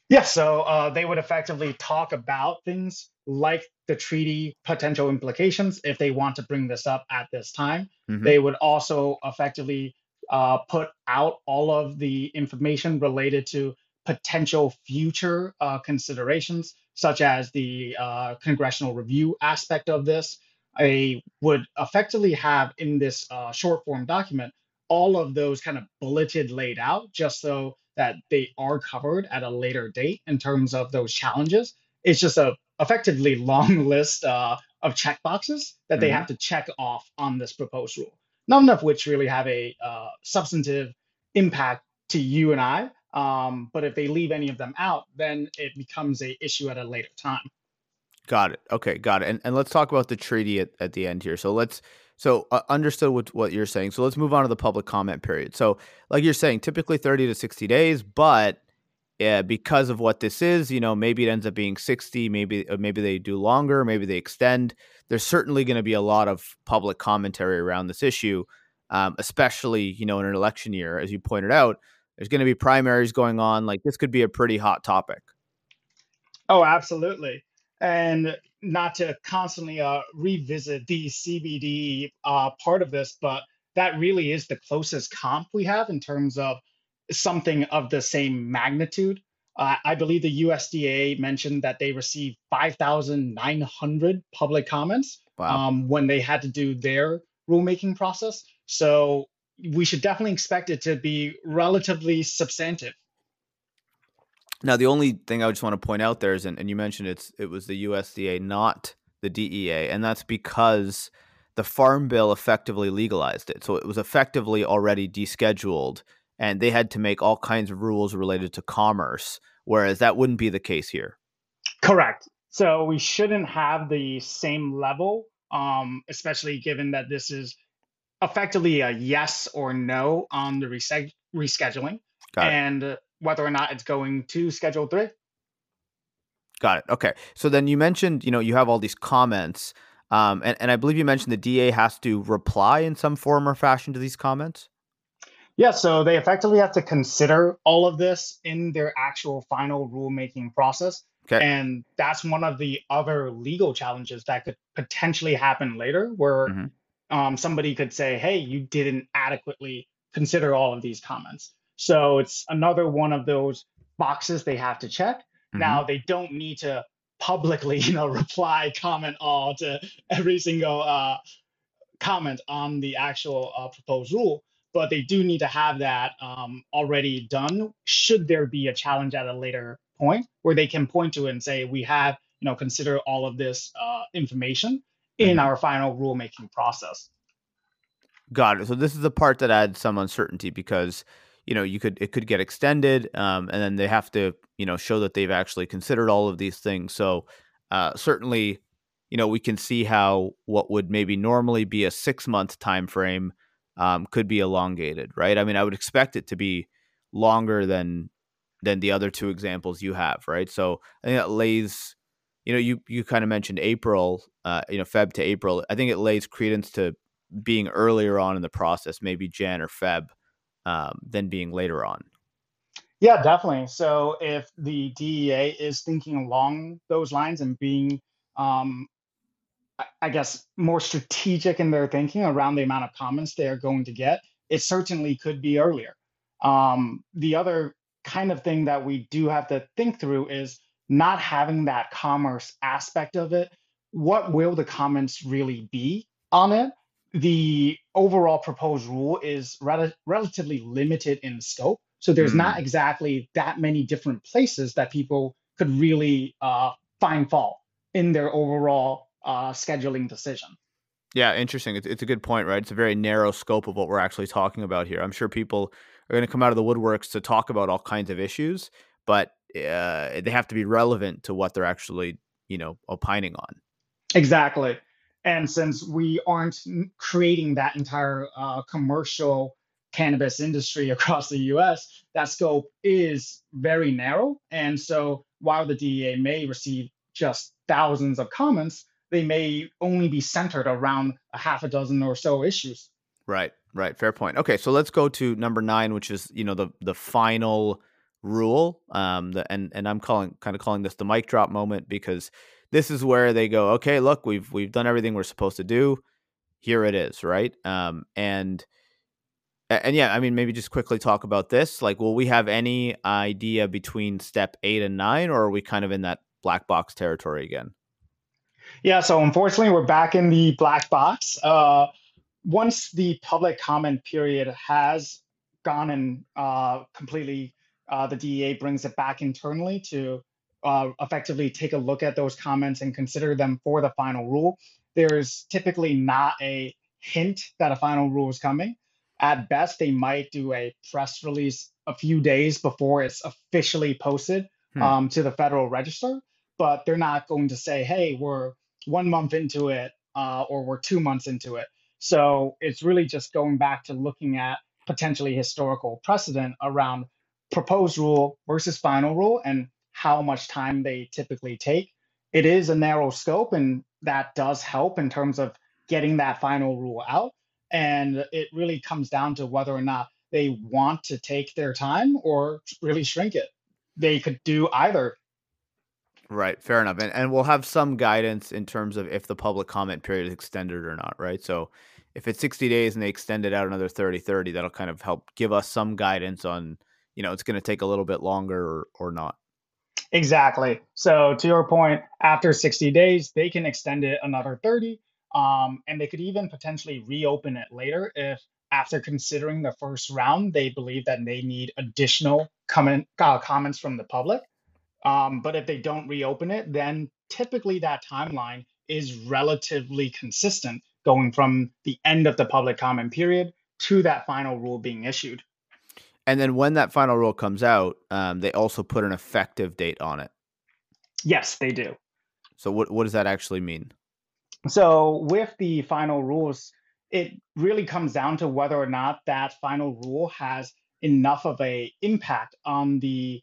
Yeah, so uh, they would effectively talk about things like the treaty potential implications if they want to bring this up at this time. Mm-hmm. They would also effectively uh, put out all of the information related to potential future uh, considerations, such as the uh, congressional review aspect of this. I would effectively have in this uh, short form document all of those kind of bulleted laid out just so that they are covered at a later date in terms of those challenges. It's just a effectively long list uh, of checkboxes that they mm-hmm. have to check off on this proposed rule. None of which really have a uh, substantive impact to you and I. Um, but if they leave any of them out, then it becomes a issue at a later time. Got it. Okay, got it. And and let's talk about the treaty at, at the end here. So let's so uh, understood what what you're saying. So let's move on to the public comment period. So like you're saying, typically 30 to 60 days, but yeah, because of what this is, you know, maybe it ends up being 60, maybe maybe they do longer, maybe they extend. There's certainly going to be a lot of public commentary around this issue, um, especially, you know, in an election year, as you pointed out. There's going to be primaries going on. Like this could be a pretty hot topic. Oh, absolutely. And not to constantly uh, revisit the CBD uh, part of this, but that really is the closest comp we have in terms of something of the same magnitude. Uh, I believe the USDA mentioned that they received 5,900 public comments wow. um, when they had to do their rulemaking process. So we should definitely expect it to be relatively substantive. Now, the only thing I just want to point out there is, and, and you mentioned it's it was the USDA, not the DEA, and that's because the Farm Bill effectively legalized it. So it was effectively already descheduled and they had to make all kinds of rules related to commerce, whereas that wouldn't be the case here. Correct. So we shouldn't have the same level, um, especially given that this is effectively a yes or no on the rescheduling. and whether or not it's going to Schedule 3. Got it. Okay. So then you mentioned, you know, you have all these comments. Um, and, and I believe you mentioned the DEA has to reply in some form or fashion to these comments. Yeah, so they effectively have to consider all of this in their actual final rulemaking process. Okay. And that's one of the other legal challenges that could potentially happen later, where mm-hmm. um, somebody could say, hey, you didn't adequately consider all of these comments. So it's another one of those boxes they have to check. Mm-hmm. Now, they don't need to publicly, you know, reply, comment all to every single uh, comment on the actual uh, proposed rule but they do need to have that um, already done should there be a challenge at a later point where they can point to it and say we have you know consider all of this uh, information in mm-hmm. our final rulemaking process got it so this is the part that adds some uncertainty because you know you could it could get extended um, and then they have to you know show that they've actually considered all of these things so uh, certainly you know we can see how what would maybe normally be a six month time frame um, could be elongated, right? I mean, I would expect it to be longer than than the other two examples you have, right? So I think that lays, you know, you you kind of mentioned April, uh, you know, Feb to April. I think it lays credence to being earlier on in the process, maybe Jan or Feb, um, than being later on. Yeah, definitely. So if the DEA is thinking along those lines and being um, I guess, more strategic in their thinking around the amount of comments they are going to get, it certainly could be earlier. Um, the other kind of thing that we do have to think through is not having that commerce aspect of it. What will the comments really be on it? The overall proposed rule is rel- relatively limited in scope. So there's mm. not exactly that many different places that people could really uh, find fault in their overall uh, scheduling decision. Yeah, interesting. It's, it's a good point, right? It's a very narrow scope of what we're actually talking about here. I'm sure people are going to come out of the woodworks to talk about all kinds of issues, but uh, they have to be relevant to what they're actually, you know, opining on. Exactly. And since we aren't creating that entire uh, commercial cannabis industry across the US, that scope is very narrow. And so while the DEA may receive just thousands of comments, they may only be centered around a half a dozen or so issues. Right, right. Fair point. Okay, so let's go to number nine, which is you know the the final rule. Um, the, and and I'm calling kind of calling this the mic drop moment because this is where they go. Okay, look, we've we've done everything we're supposed to do. Here it is, right? Um, and and yeah, I mean, maybe just quickly talk about this. Like, will we have any idea between step eight and nine, or are we kind of in that black box territory again? Yeah, so unfortunately, we're back in the black box. Uh, once the public comment period has gone and uh, completely, uh, the DEA brings it back internally to uh, effectively take a look at those comments and consider them for the final rule. There's typically not a hint that a final rule is coming. At best, they might do a press release a few days before it's officially posted hmm. um, to the Federal Register but they're not going to say, hey, we're one month into it uh, or we're two months into it. So it's really just going back to looking at potentially historical precedent around proposed rule versus final rule and how much time they typically take. It is a narrow scope, and that does help in terms of getting that final rule out. And it really comes down to whether or not they want to take their time or really shrink it. They could do either Right, fair enough. And and we'll have some guidance in terms of if the public comment period is extended or not, right? So if it's 60 days and they extend it out another 30 30, that'll kind of help give us some guidance on, you know, it's going to take a little bit longer or, or not. Exactly. So to your point, after 60 days, they can extend it another 30. Um, and they could even potentially reopen it later if after considering the first round, they believe that they need additional comment, uh, comments from the public. Um, but if they don't reopen it, then typically that timeline is relatively consistent going from the end of the public comment period to that final rule being issued. And then when that final rule comes out, um, they also put an effective date on it. Yes, they do. So what what does that actually mean? So with the final rules, it really comes down to whether or not that final rule has enough of a impact on the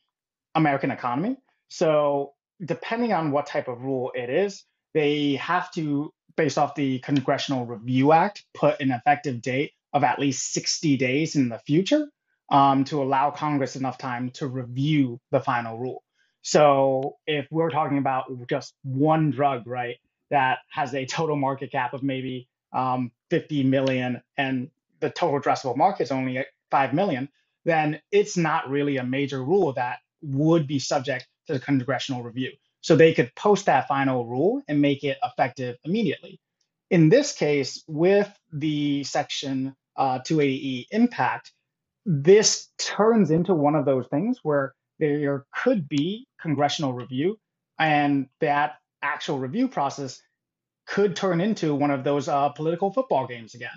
American economy. So depending on what type of rule it is, they have to, based off the Congressional Review Act, put an effective date of at least 60 days in the future um, to allow Congress enough time to review the final rule. So if we're talking about just one drug, right, that has a total market cap of maybe um, 50 million and the total addressable market is only 5 million, then it's not really a major rule that would be subject to the congressional review. So they could post that final rule and make it effective immediately. In this case, with the Section uh, 280E impact, this turns into one of those things where there could be congressional review, and that actual review process could turn into one of those uh, political football games again.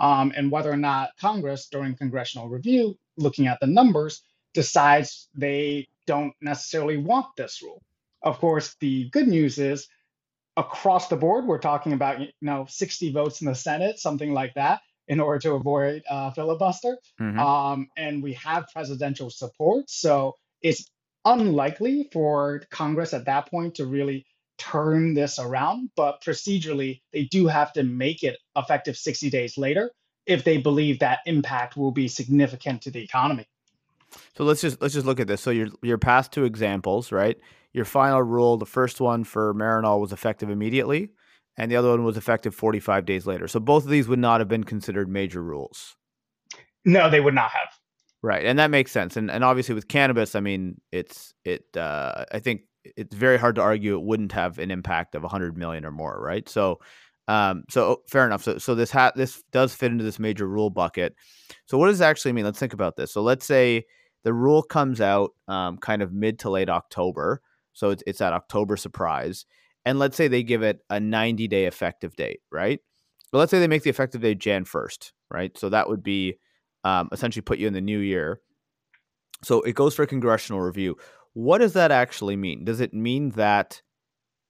Um, and whether or not Congress, during congressional review, looking at the numbers, decides they don't necessarily want this rule. Of course, the good news is across the board, we're talking about you know 60 votes in the Senate, something like that, in order to avoid uh, filibuster. Mm-hmm. Um, and we have presidential support, so it's unlikely for Congress at that point to really turn this around. But procedurally, they do have to make it effective 60 days later if they believe that impact will be significant to the economy. So let's just let's just look at this. So your your past two examples, right? Your final rule, the first one for Marinol was effective immediately, and the other one was effective 45 days later. So both of these would not have been considered major rules. No, they would not have. Right, and that makes sense. And and obviously with cannabis, I mean, it's it. Uh, I think it's very hard to argue it wouldn't have an impact of 100 million or more, right? So, um, so fair enough. So so this hat, this does fit into this major rule bucket. So what does it actually mean? Let's think about this. So let's say the rule comes out um, kind of mid to late October. So it's, it's that October surprise. And let's say they give it a 90 day effective date, right? But let's say they make the effective date Jan 1st, right? So that would be um, essentially put you in the new year. So it goes for congressional review. What does that actually mean? Does it mean that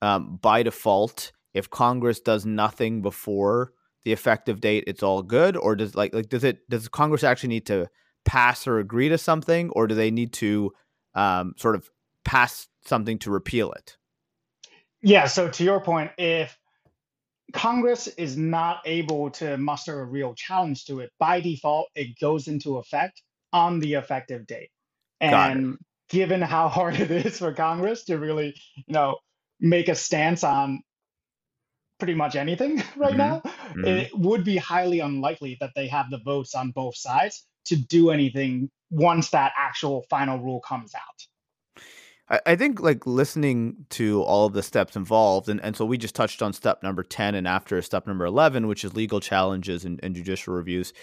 um, by default, if Congress does nothing before the effective date, it's all good, or does like like does it does Congress actually need to pass or agree to something, or do they need to um, sort of pass something to repeal it? Yeah. So to your point, if Congress is not able to muster a real challenge to it, by default, it goes into effect on the effective date. And given how hard it is for Congress to really, you know, make a stance on pretty much anything right mm-hmm. now, mm-hmm. it would be highly unlikely that they have the votes on both sides to do anything once that actual final rule comes out. I, think like listening to all of the steps involved, and, and so we just touched on step number 10 and after step number 11, which is legal challenges and, and judicial reviews.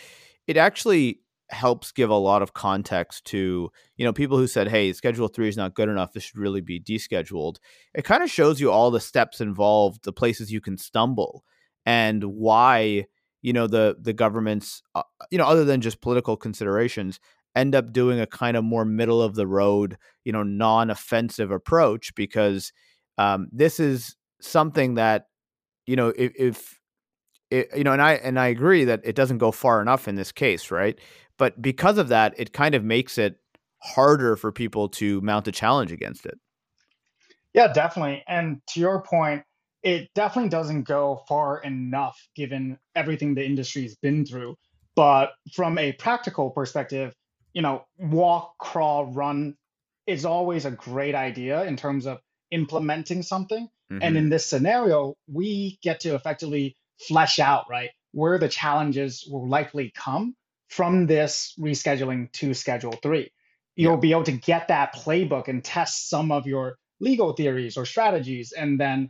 It actually helps give a lot of context to you know people who said hey schedule 3 is not good enough this should really be descheduled it kind of shows you all the steps involved the places you can stumble and why you know the the governments uh, you know other than just political considerations end up doing a kind of more middle of the road you know non-offensive approach because um, this is something that you know if, if it, you know and i and i agree that it doesn't go far enough in this case right but because of that it kind of makes it harder for people to mount a challenge against it yeah definitely and to your point it definitely doesn't go far enough given everything the industry's been through. But from a practical perspective, you know, walk, crawl, run is always a great idea in terms of implementing something. Mm-hmm. And in this scenario, we get to effectively flesh out, right, where the challenges will likely come from this rescheduling to Schedule 3. You'll yeah. be able to get that playbook and test some of your legal theories or strategies and then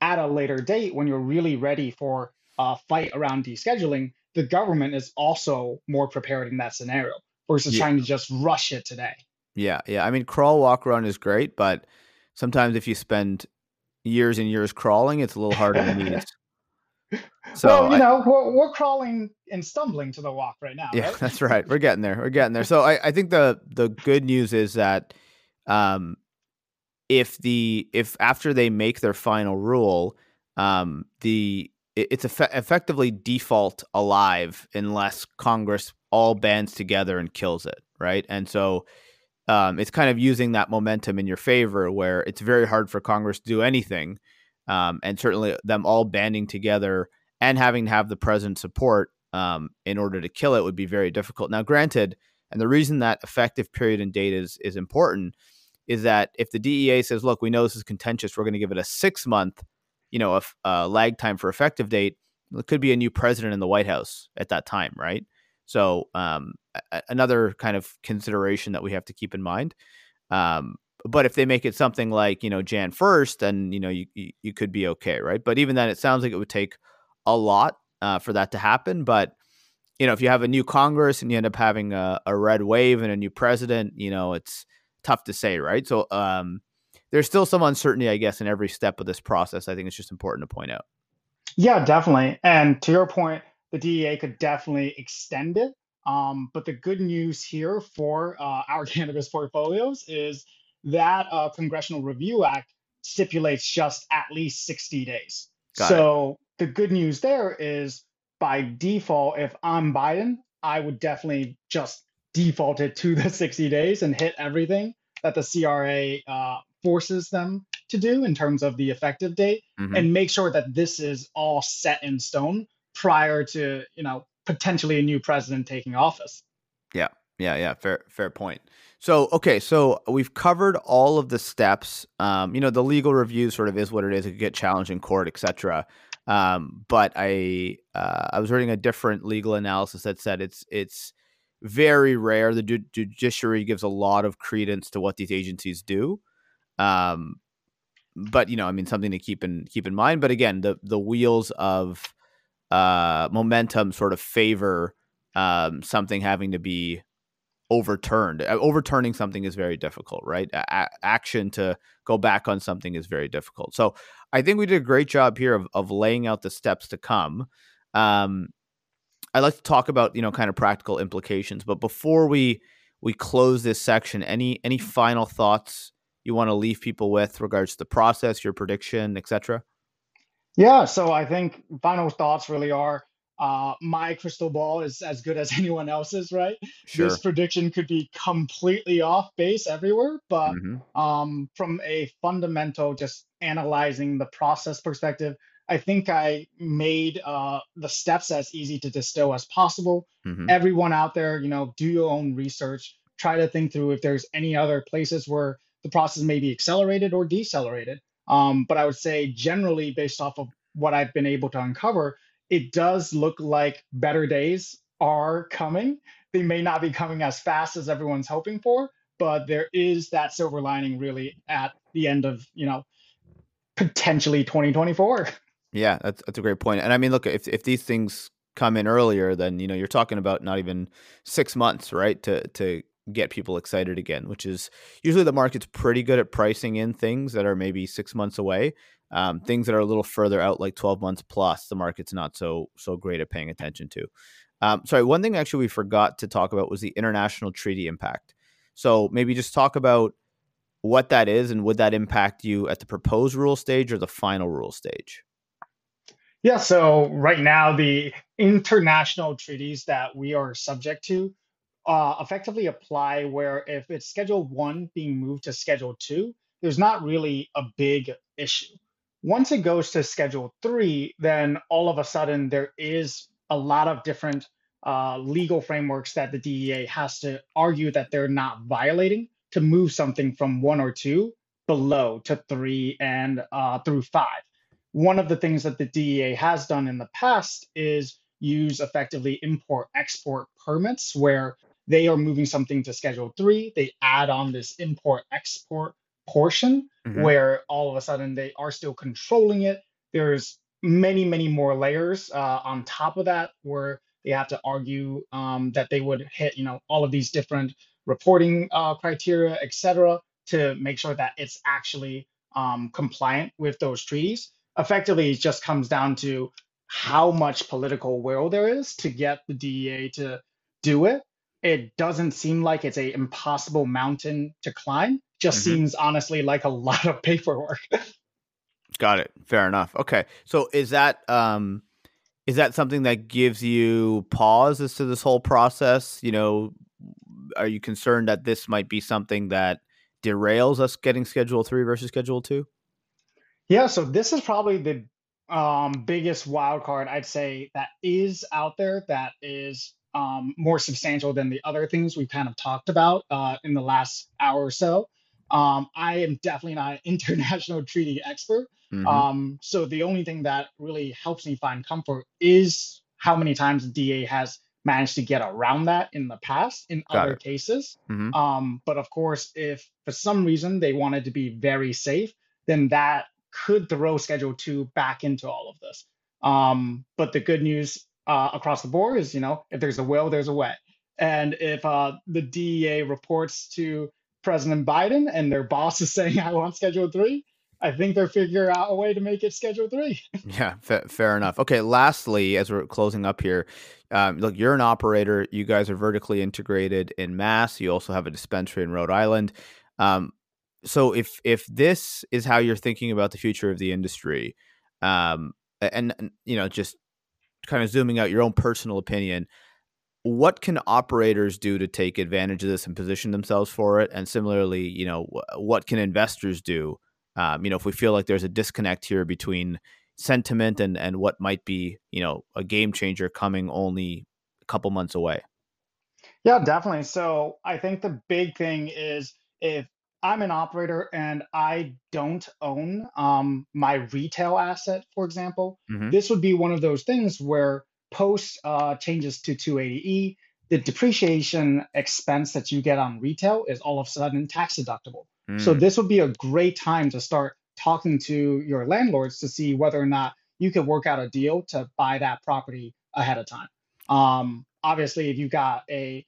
at a later date when you're really ready for a fight around descheduling, the government is also more prepared in that scenario versus yeah. trying to just rush it today. Yeah, yeah. I mean, crawl, walk, run is great, but sometimes if you spend years and years crawling, it's a little harder than knees. So well, you I, know, we're, we're, crawling and stumbling to the walk right now. Yeah, right? that's right. We're getting there. We're getting there. So I, I think the the good news is that um, if the if after they make their final rule, um, the it, it's eff- effectively default alive unless Congress all bands together and kills it, right? And so um, it's kind of using that momentum in your favor, where it's very hard for Congress to do anything, um, and certainly them all banding together and having to have the president's support um, in order to kill it would be very difficult. Now, granted, and the reason that effective period and date is is important is that if the DEA says, "Look, we know this is contentious, we're going to give it a six month, you know, a, a lag time for effective date," it could be a new president in the White House at that time, right? So um, a- another kind of consideration that we have to keep in mind. Um, but if they make it something like you know Jan first, then you know you, you, could be okay, right? But even then, it sounds like it would take a lot uh, for that to happen. But you know, if you have a new Congress and you end up having a, a red wave and a new president, you know, it's tough to say, right? So um, there's still some uncertainty, I guess, in every step of this process. I think it's just important to point out. Yeah, definitely. And to your point, the DEA could definitely extend it. Um, but the good news here for uh, our cannabis portfolios is that uh, Congressional Review Act stipulates just at least 60 days. Got so it. the good news there is by default, if I'm Biden, I would definitely just default it to the 60 days and hit everything that the CRA uh, forces them to do in terms of the effective date mm-hmm. and make sure that this is all set in stone prior to, you know, potentially a new president taking office. Yeah. Yeah, yeah, fair fair point. So, okay, so we've covered all of the steps. Um, you know, the legal review sort of is what it is. It could get challenged in court, etc. Um, but I uh, I was reading a different legal analysis that said it's it's very rare. The ju- judiciary gives a lot of credence to what these agencies do. Um, but you know, I mean, something to keep in keep in mind. But again, the the wheels of uh, momentum sort of favor um, something having to be overturned. Uh, overturning something is very difficult, right? A- action to go back on something is very difficult. So I think we did a great job here of, of laying out the steps to come. Um, I'd like to talk about you know kind of practical implications, but before we we close this section, any any final thoughts you want to leave people with regards to the process, your prediction, etc. Yeah, so I think final thoughts really are uh, my crystal ball is as good as anyone else's, right? Sure. This prediction could be completely off base everywhere, but mm-hmm. um, from a fundamental, just analyzing the process perspective, I think I made uh, the steps as easy to distill as possible. Mm-hmm. Everyone out there, you know, do your own research. Try to think through if there's any other places where the process may be accelerated or decelerated. Um, but I would say generally, based off of what I've been able to uncover, it does look like better days are coming. They may not be coming as fast as everyone's hoping for, but there is that silver lining really at the end of, you know, potentially 2024. Yeah, that's that's a great point. And I mean, look, if if these things come in earlier, then you know you're talking about not even six months, right, to to get people excited again. Which is usually the market's pretty good at pricing in things that are maybe six months away. Um, things that are a little further out, like 12 months plus, the market's not so so great at paying attention to. Um, sorry, one thing actually we forgot to talk about was the international treaty impact. So maybe just talk about what that is and would that impact you at the proposed rule stage or the final rule stage? Yeah, so right now the international treaties that we are subject to uh, effectively apply where if it's Schedule 1 being moved to Schedule 2, there's not really a big issue. Once it goes to Schedule 3, then all of a sudden there is a lot of different uh, legal frameworks that the DEA has to argue that they're not violating to move something from one or two below to three and uh, through five. One of the things that the DEA has done in the past is use effectively import export permits where they are moving something to Schedule 3, they add on this import export portion mm-hmm. where all of a sudden they are still controlling it. There's many, many more layers uh, on top of that where they have to argue um, that they would hit, you know, all of these different reporting uh, criteria, et cetera, to make sure that it's actually um, compliant with those treaties. Effectively, it just comes down to how much political will there is to get the DEA to do it. It doesn't seem like it's a impossible mountain to climb just mm-hmm. seems honestly like a lot of paperwork. Got it. Fair enough. Okay. So is that um is that something that gives you pause as to this whole process? You know, are you concerned that this might be something that derails us getting Schedule Three versus Schedule Two? Yeah, so this is probably the um, biggest wild card I'd say that is out there that is um, more substantial than the other things we've kind of talked about uh, in the last hour or so. Um, I am definitely not an international treaty expert. Mm-hmm. Um, so the only thing that really helps me find comfort is how many times the DEA has managed to get around that in the past in Got other it. cases. Mm-hmm. Um, but of course, if for some reason they wanted to be very safe, then that could throw Schedule 2 back into all of this. Um, but the good news uh, across the board is, you know, if there's a will, there's a way. And if uh, the DEA reports to President Biden and their boss is saying, I want Schedule 3, I think they're figuring out a way to make it Schedule 3. yeah, fa- fair enough. Okay, lastly, as we're closing up here, um, look, you're an operator. You guys are vertically integrated in Mass. You also have a dispensary in Rhode Island. Um, so if if this is how you're thinking about the future of the industry, um, and, and you know, just kind of zooming out your own personal opinion, what can operators do to take advantage of this and position themselves for it? And similarly, you know, what can investors do? Um, you know, if we feel like there's a disconnect here between sentiment and and what might be, you know, a game changer coming only a couple months away. Yeah, definitely. So I think the big thing is if I'm an operator and I don't own um, my retail asset, for example. Mm-hmm. This would be one of those things where post uh, changes to 280E, the depreciation expense that you get on retail is all of a sudden tax deductible. Mm. So this would be a great time to start talking to your landlords to see whether or not you could work out a deal to buy that property ahead of time. Um, obviously, if you've got a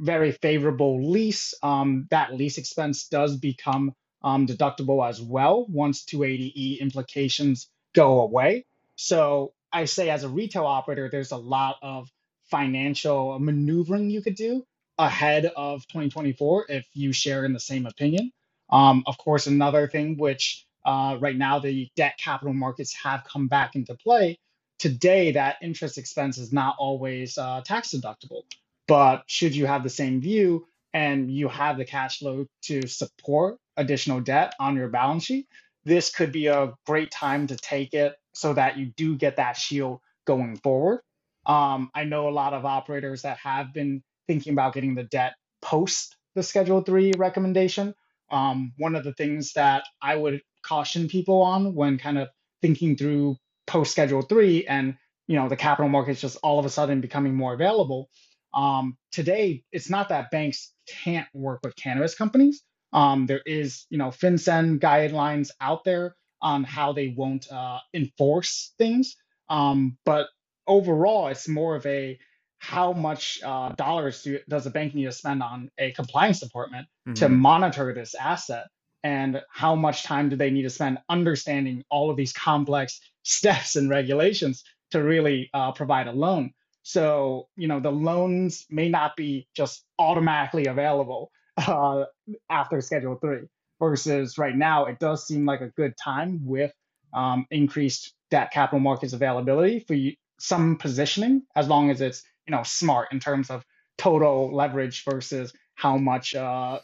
very favorable lease, um, that lease expense does become um, deductible as well once 280E implications go away. So I say as a retail operator, there's a lot of financial maneuvering you could do ahead of 2024 if you share in the same opinion. Um, of course, another thing which uh, right now the debt capital markets have come back into play. Today, that interest expense is not always uh, tax deductible. But should you have the same view and you have the cash flow to support additional debt on your balance sheet, this could be a great time to take it so that you do get that shield going forward. Um, I know a lot of operators that have been thinking about getting the debt post the Schedule 3 recommendation. Um, one of the things that I would caution people on when kind of thinking through post Schedule 3 and you know the capital markets just all of a sudden becoming more available um, today, it's not that banks can't work with cannabis companies. Um, there is, you know, FinCEN guidelines out there on how they won't uh, enforce things. Um, but overall, it's more of a how much uh, dollars do, does a bank need to spend on a compliance department to monitor this asset? And how much time do they need to spend understanding all of these complex steps and regulations to really uh, provide a loan? So, you know, the loans may not be just automatically available uh, after Schedule 3 versus right now, it does seem like a good time with um, increased debt capital markets availability for you, some positioning, as long as it's, you know, smart in terms of total leverage versus how much uh,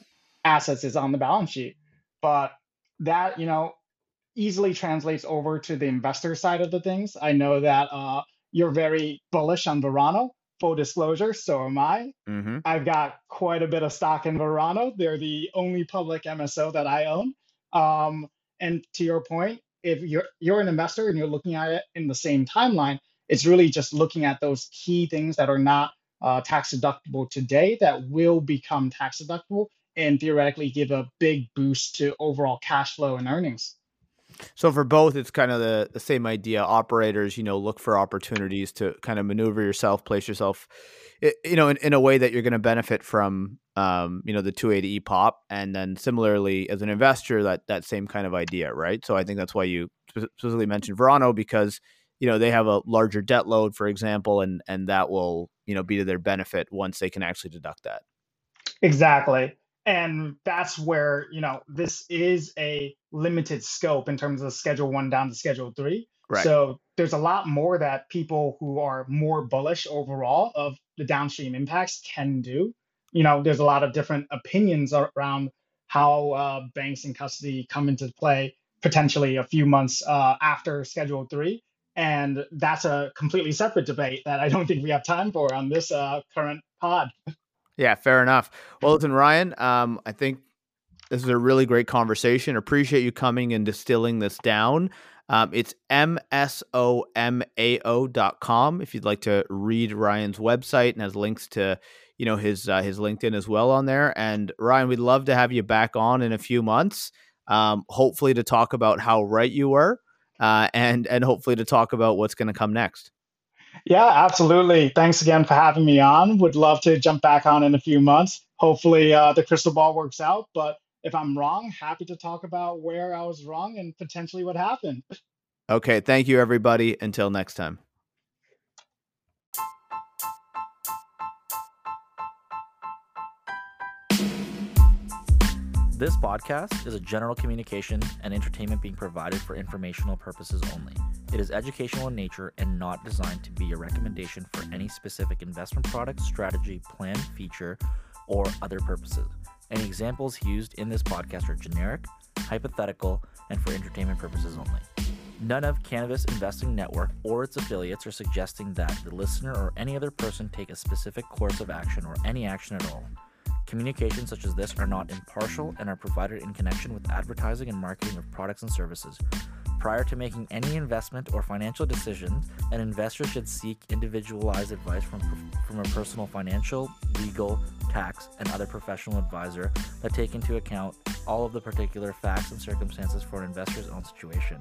assets is on the balance sheet. But that, you know, easily translates over to the investor side of the things. I know that uh, you're very bullish on Verano. Full disclosure, so am I. Mm-hmm. I've got quite a bit of stock in Verano. They're the only public MSO that I own. Um, and to your point, if you're you're an investor and you're looking at it in the same timeline, it's really just looking at those key things that are not uh, tax deductible today that will become tax deductible and theoretically give a big boost to overall cash flow and earnings. So for both, it's kind of the, the same idea. Operators, you know, look for opportunities to kind of maneuver yourself, place yourself, you know, in, in a way that you're going to benefit from, um, you know, the 280e pop. And then similarly, as an investor, that that same kind of idea, right? So I think that's why you specifically mentioned Verano because you know they have a larger debt load, for example, and and that will you know be to their benefit once they can actually deduct that. Exactly and that's where you know this is a limited scope in terms of schedule one down to schedule three Right. So there's a lot more that people who are more bullish overall of the downstream impacts can do. You know, there's a lot of different opinions around how uh, banks in custody come into play potentially a few months uh, after Schedule 3. And that's a completely separate debate that I don't think we have time for on this uh, current pod. Yeah, fair enough. Well, listen, Ryan, um, I think this is a really great conversation. Appreciate you coming and distilling this down. Um, it's msomao.com if you'd like to read Ryan's website and has links to you know his uh, his LinkedIn as well on there. And Ryan, we'd love to have you back on in a few months, um, hopefully to talk about how right you were, uh, and and hopefully to talk about what's going to come next. Yeah, absolutely. Thanks again for having me on. Would love to jump back on in a few months. Hopefully, uh, the crystal ball works out. But if I'm wrong, happy to talk about where I was wrong and potentially what happened. Okay. Thank you, everybody. Until next time. This podcast is a general communication and entertainment being provided for informational purposes only. It is educational in nature and not designed to be a recommendation for any specific investment product, strategy, plan, feature, or other purposes. Any examples used in this podcast are generic, hypothetical, and for entertainment purposes only. None of Cannabis Investing Network or its affiliates are suggesting that the listener or any other person take a specific course of action or any action at all. Communications such as this are not impartial and are provided in connection with advertising and marketing of products and services. Prior to making any investment or financial decisions, an investor should seek individualized advice from, from a personal financial, legal, tax, and other professional advisor that take into account all of the particular facts and circumstances for an investor's own situation.